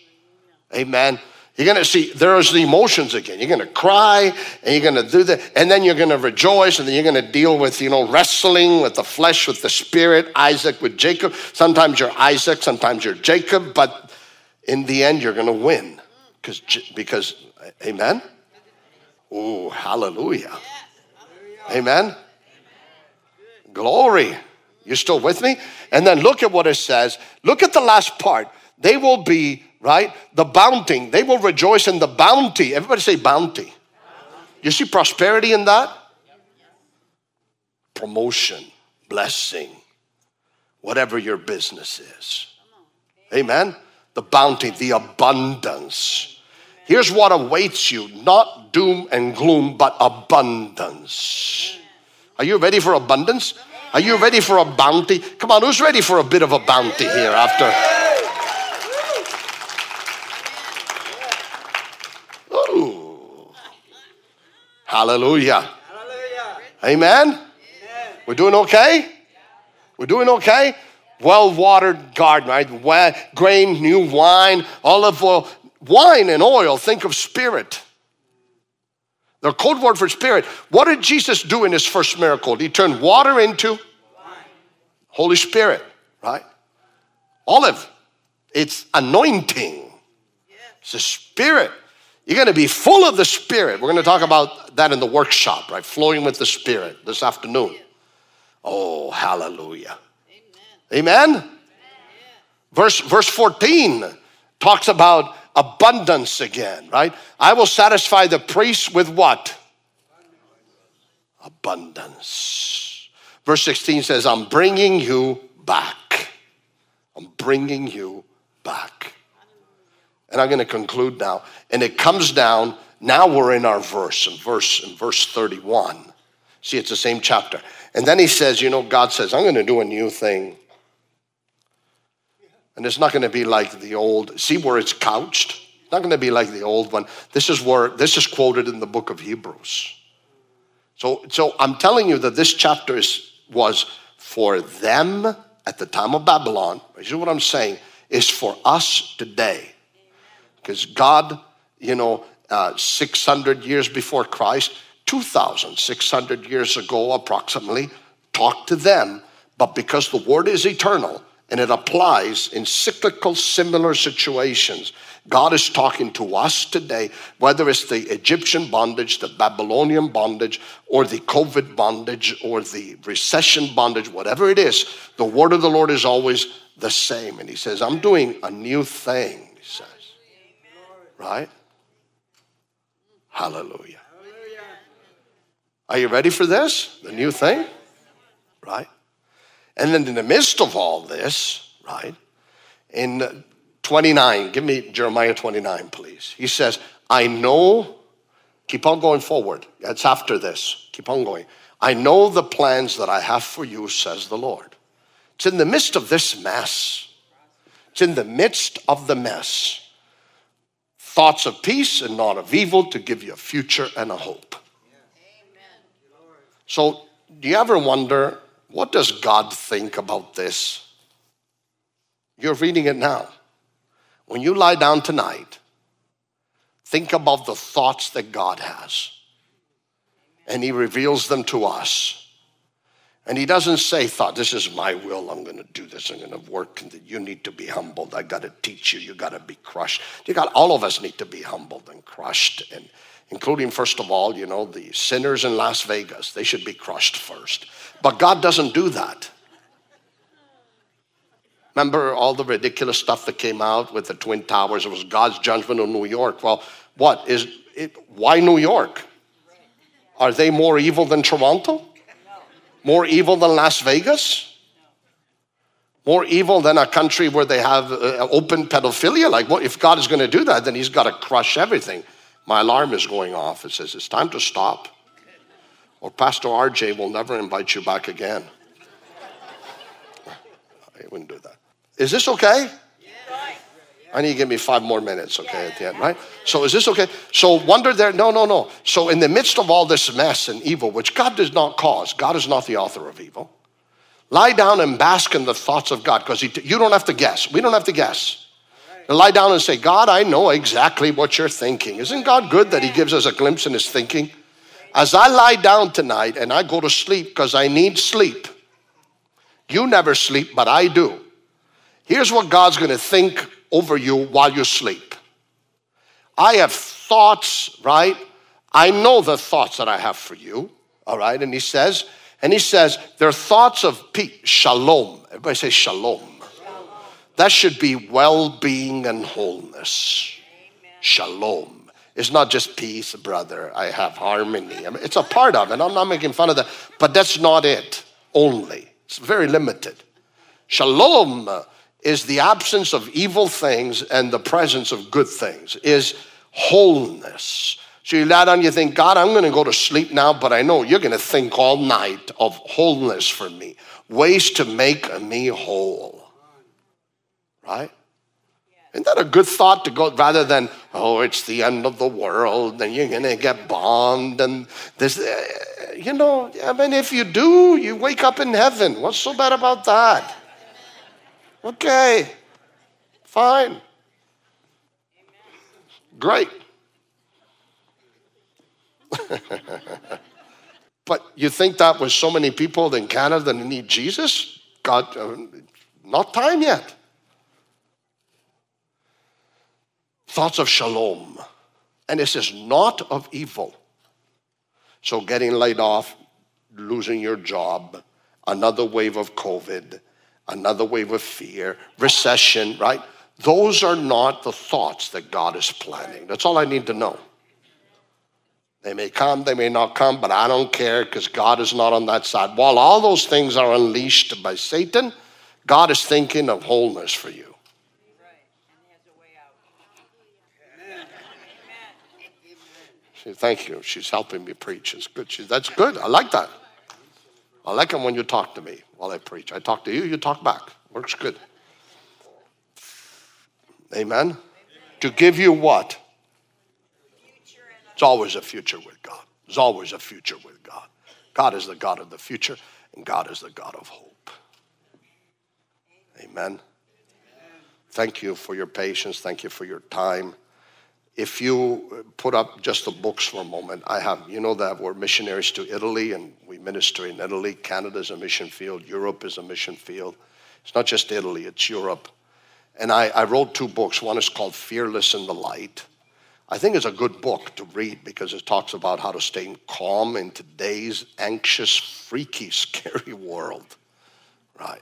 Amen. You're going to see, there's the emotions again. You're going to cry and you're going to do that. And then you're going to rejoice and then you're going to deal with, you know, wrestling with the flesh, with the spirit, Isaac with Jacob. Sometimes you're Isaac, sometimes you're Jacob, but in the end, you're going to win. Because, because, amen? Oh, hallelujah. Amen? Glory. You still with me? And then look at what it says. Look at the last part. They will be right? The bounty. They will rejoice in the bounty. Everybody say bounty. You see prosperity in that? Promotion, blessing, whatever your business is. Amen. The bounty, the abundance. Here's what awaits you not doom and gloom, but abundance. Are you ready for abundance? Are you ready for a bounty? Come on, who's ready for a bit of a bounty here after? Hallelujah. Hallelujah. Amen? Amen. We're doing okay? We're doing okay? Well watered garden, right? Grain, new wine, olive oil. Wine and oil, think of spirit. The code word for spirit. What did Jesus do in his first miracle? He turned water into wine. Holy Spirit, right? Olive. It's anointing. It's the spirit. You're going to be full of the Spirit. We're going to talk about that in the workshop, right? Flowing with the Spirit this afternoon. Oh, hallelujah. Amen. Amen? Verse, verse 14 talks about abundance again, right? I will satisfy the priest with what? Abundance. Verse 16 says, I'm bringing you back. I'm bringing you back. And I'm going to conclude now. And it comes down, now we're in our verse, in verse, in verse 31. See, it's the same chapter. And then he says, you know, God says, I'm going to do a new thing. And it's not going to be like the old. See where it's couched? It's not going to be like the old one. This is where this is quoted in the book of Hebrews. So, so I'm telling you that this chapter is, was for them at the time of Babylon. This is what I'm saying, is for us today. Because God, you know, uh, 600 years before Christ, 2,600 years ago approximately, talked to them. But because the word is eternal and it applies in cyclical, similar situations, God is talking to us today, whether it's the Egyptian bondage, the Babylonian bondage, or the COVID bondage, or the recession bondage, whatever it is, the word of the Lord is always the same. And He says, I'm doing a new thing. He says. Right? Hallelujah. Are you ready for this? The new thing? Right? And then in the midst of all this, right, in 29, give me Jeremiah 29, please. He says, I know, keep on going forward. It's after this. Keep on going. I know the plans that I have for you, says the Lord. It's in the midst of this mess. It's in the midst of the mess thoughts of peace and not of evil to give you a future and a hope. So, do you ever wonder what does God think about this? You're reading it now. When you lie down tonight, think about the thoughts that God has. and He reveals them to us. And he doesn't say, thought, this is my will, I'm going to do this, I'm going to work, and you need to be humbled. I got to teach you, you got to be crushed. You got, all of us need to be humbled and crushed, and including, first of all, you know, the sinners in Las Vegas. They should be crushed first. But God doesn't do that. Remember all the ridiculous stuff that came out with the Twin Towers? It was God's judgment on New York. Well, what is it? Why New York? Are they more evil than Toronto? More evil than Las Vegas? More evil than a country where they have uh, open pedophilia? Like, what if God is going to do that? Then He's got to crush everything. My alarm is going off. It says it's time to stop, or Pastor RJ will never invite you back again. I wouldn't do that. Is this okay? I need to give me five more minutes, okay, at the end, right? So is this okay? So wonder there, no, no, no. So in the midst of all this mess and evil, which God does not cause, God is not the author of evil. Lie down and bask in the thoughts of God because you don't have to guess. We don't have to guess. lie down and say, God, I know exactly what you're thinking. Isn't God good that He gives us a glimpse in His thinking? As I lie down tonight and I go to sleep because I need sleep, you never sleep, but I do. Here's what God's going to think over you while you sleep. I have thoughts, right? I know the thoughts that I have for you, all right? And he says, and he says, they're thoughts of peace, shalom. Everybody say shalom. shalom. That should be well being and wholeness. Amen. Shalom. It's not just peace, brother. I have harmony. I mean, it's a part of it. I'm not making fun of that. But that's not it only. It's very limited. Shalom is the absence of evil things and the presence of good things, is wholeness. So you lie down, you think, God, I'm going to go to sleep now, but I know you're going to think all night of wholeness for me, ways to make me whole. Right? Isn't that a good thought to go rather than, oh, it's the end of the world and you're going to get bombed and this, uh, you know, I mean, if you do, you wake up in heaven. What's so bad about that? Okay, fine. Great. but you think that with so many people in Canada that need Jesus? God, uh, not time yet. Thoughts of shalom. And this is not of evil. So, getting laid off, losing your job, another wave of COVID, another wave of fear, recession, right? Those are not the thoughts that God is planning. That's all I need to know. They may come, they may not come, but I don't care because God is not on that side. While all those things are unleashed by Satan, God is thinking of wholeness for you. thank you. She's helping me preach. It's good. She, that's good. I like that. I like it when you talk to me while I preach. I talk to you, you talk back. Works good. Amen. Amen. To give you what? It's always a future with God. There's always a future with God. God is the God of the future, and God is the God of hope. Amen. Thank you for your patience. Thank you for your time if you put up just the books for a moment, I have, you know that we're missionaries to Italy and we minister in Italy. Canada is a mission field, Europe is a mission field. It's not just Italy, it's Europe. And I, I wrote two books. One is called Fearless in the Light. I think it's a good book to read because it talks about how to stay calm in today's anxious, freaky, scary world. Right.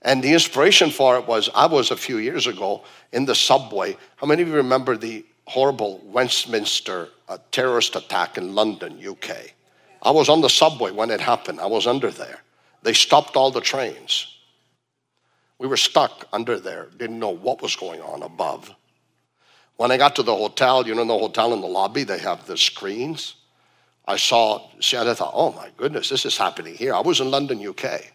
And the inspiration for it was I was a few years ago in the subway. How many of you remember the horrible Westminster uh, terrorist attack in London, UK. I was on the subway when it happened. I was under there. They stopped all the trains. We were stuck under there, didn't know what was going on above. When I got to the hotel, you know, the hotel in the lobby, they have the screens. I saw, see, I thought, oh my goodness, this is happening here. I was in London, UK.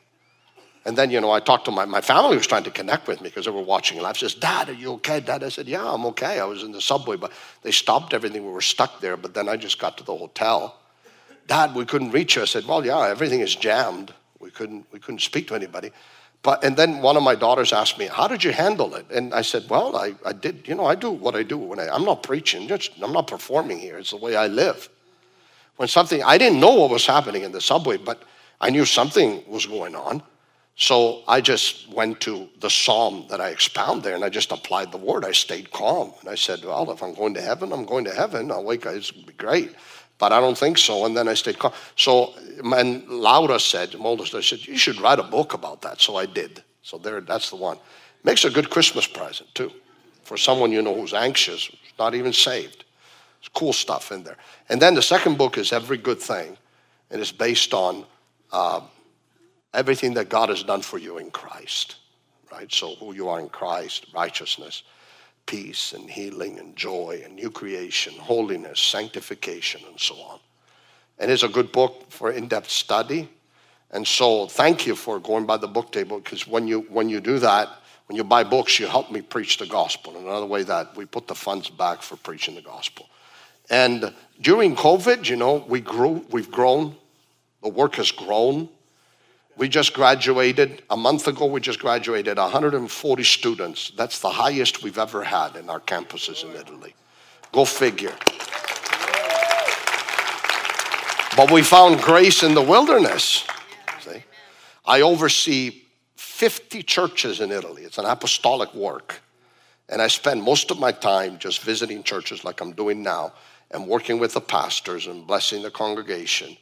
And then, you know, I talked to my, my family was trying to connect with me because they were watching live. Says, Dad, are you okay? Dad, I said, Yeah, I'm okay. I was in the subway, but they stopped everything. We were stuck there. But then I just got to the hotel. Dad, we couldn't reach you. I said, Well, yeah, everything is jammed. We couldn't we couldn't speak to anybody. But and then one of my daughters asked me, How did you handle it? And I said, Well, I, I did, you know, I do what I do when I, I'm not preaching, just I'm not performing here. It's the way I live. when something, I didn't know what was happening in the subway, but I knew something was going on. So I just went to the psalm that I expound there and I just applied the word. I stayed calm. And I said, Well, if I'm going to heaven, I'm going to heaven. I'll wake up, it's be great. But I don't think so. And then I stayed calm. So, and Laura said, Molders, I said, You should write a book about that. So I did. So there, that's the one. Makes a good Christmas present, too, for someone you know who's anxious, not even saved. It's cool stuff in there. And then the second book is Every Good Thing, and it's based on. Uh, everything that God has done for you in Christ, right? So, who you are in Christ, righteousness, peace, and healing, and joy, and new creation, holiness, sanctification, and so on. And it's a good book for in depth study. And so, thank you for going by the book table because when you, when you do that, when you buy books, you help me preach the gospel. Another way that we put the funds back for preaching the gospel. And during COVID, you know, we grew, we've grown, the work has grown. We just graduated, a month ago, we just graduated 140 students. That's the highest we've ever had in our campuses in Italy. Go figure. But we found grace in the wilderness. See? I oversee 50 churches in Italy. It's an apostolic work. And I spend most of my time just visiting churches like I'm doing now and working with the pastors and blessing the congregation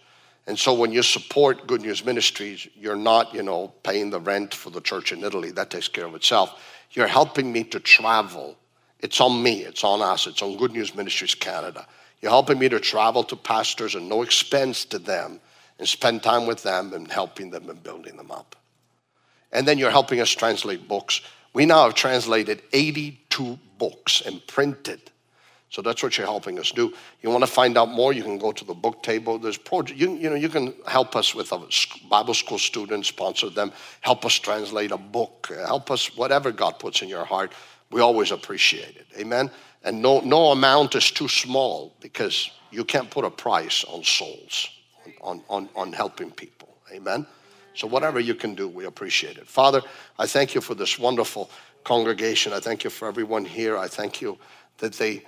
and so when you support Good News Ministries, you're not, you know, paying the rent for the church in Italy. That takes care of itself. You're helping me to travel. It's on me, it's on us, it's on Good News Ministries Canada. You're helping me to travel to pastors and no expense to them and spend time with them and helping them and building them up. And then you're helping us translate books. We now have translated 82 books and printed so that's what you're helping us do. You want to find out more, you can go to the book table. There's project, you, you know, you can help us with a Bible school student, sponsor them, help us translate a book, help us, whatever God puts in your heart. We always appreciate it. Amen. And no, no amount is too small because you can't put a price on souls, on, on, on helping people. Amen. So whatever you can do, we appreciate it. Father, I thank you for this wonderful congregation. I thank you for everyone here. I thank you that they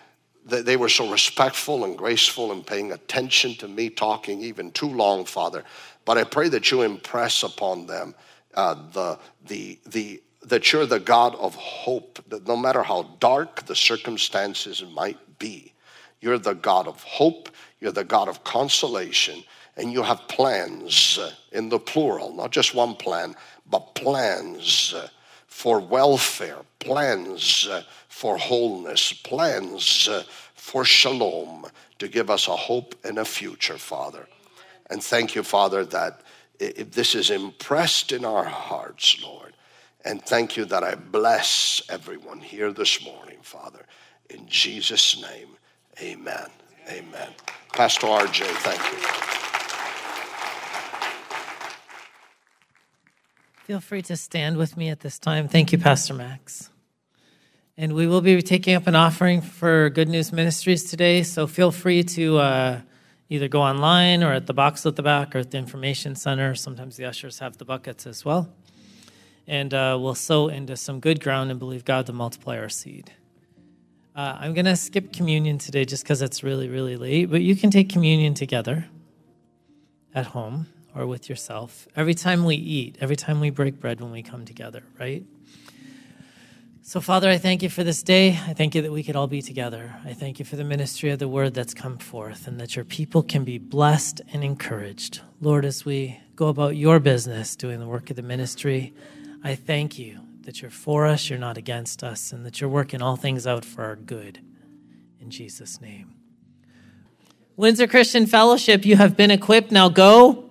they were so respectful and graceful and paying attention to me talking even too long, Father. But I pray that you impress upon them uh, the, the, the, that you're the God of hope, that no matter how dark the circumstances might be, you're the God of hope, you're the God of consolation, and you have plans uh, in the plural, not just one plan, but plans uh, for welfare, plans uh, for wholeness, plans uh, for shalom, to give us a hope and a future, Father. And thank you, Father, that this is impressed in our hearts, Lord. And thank you that I bless everyone here this morning, Father. In Jesus' name, amen. Amen. Pastor RJ, thank you. Feel free to stand with me at this time. Thank you, Pastor Max. And we will be taking up an offering for Good News Ministries today. So feel free to uh, either go online or at the box at the back or at the information center. Sometimes the ushers have the buckets as well. And uh, we'll sow into some good ground and believe God to multiply our seed. Uh, I'm going to skip communion today just because it's really, really late, but you can take communion together at home or with yourself every time we eat, every time we break bread when we come together, right? So, Father, I thank you for this day. I thank you that we could all be together. I thank you for the ministry of the word that's come forth and that your people can be blessed and encouraged. Lord, as we go about your business doing the work of the ministry, I thank you that you're for us, you're not against us, and that you're working all things out for our good. In Jesus' name. Windsor Christian Fellowship, you have been equipped. Now go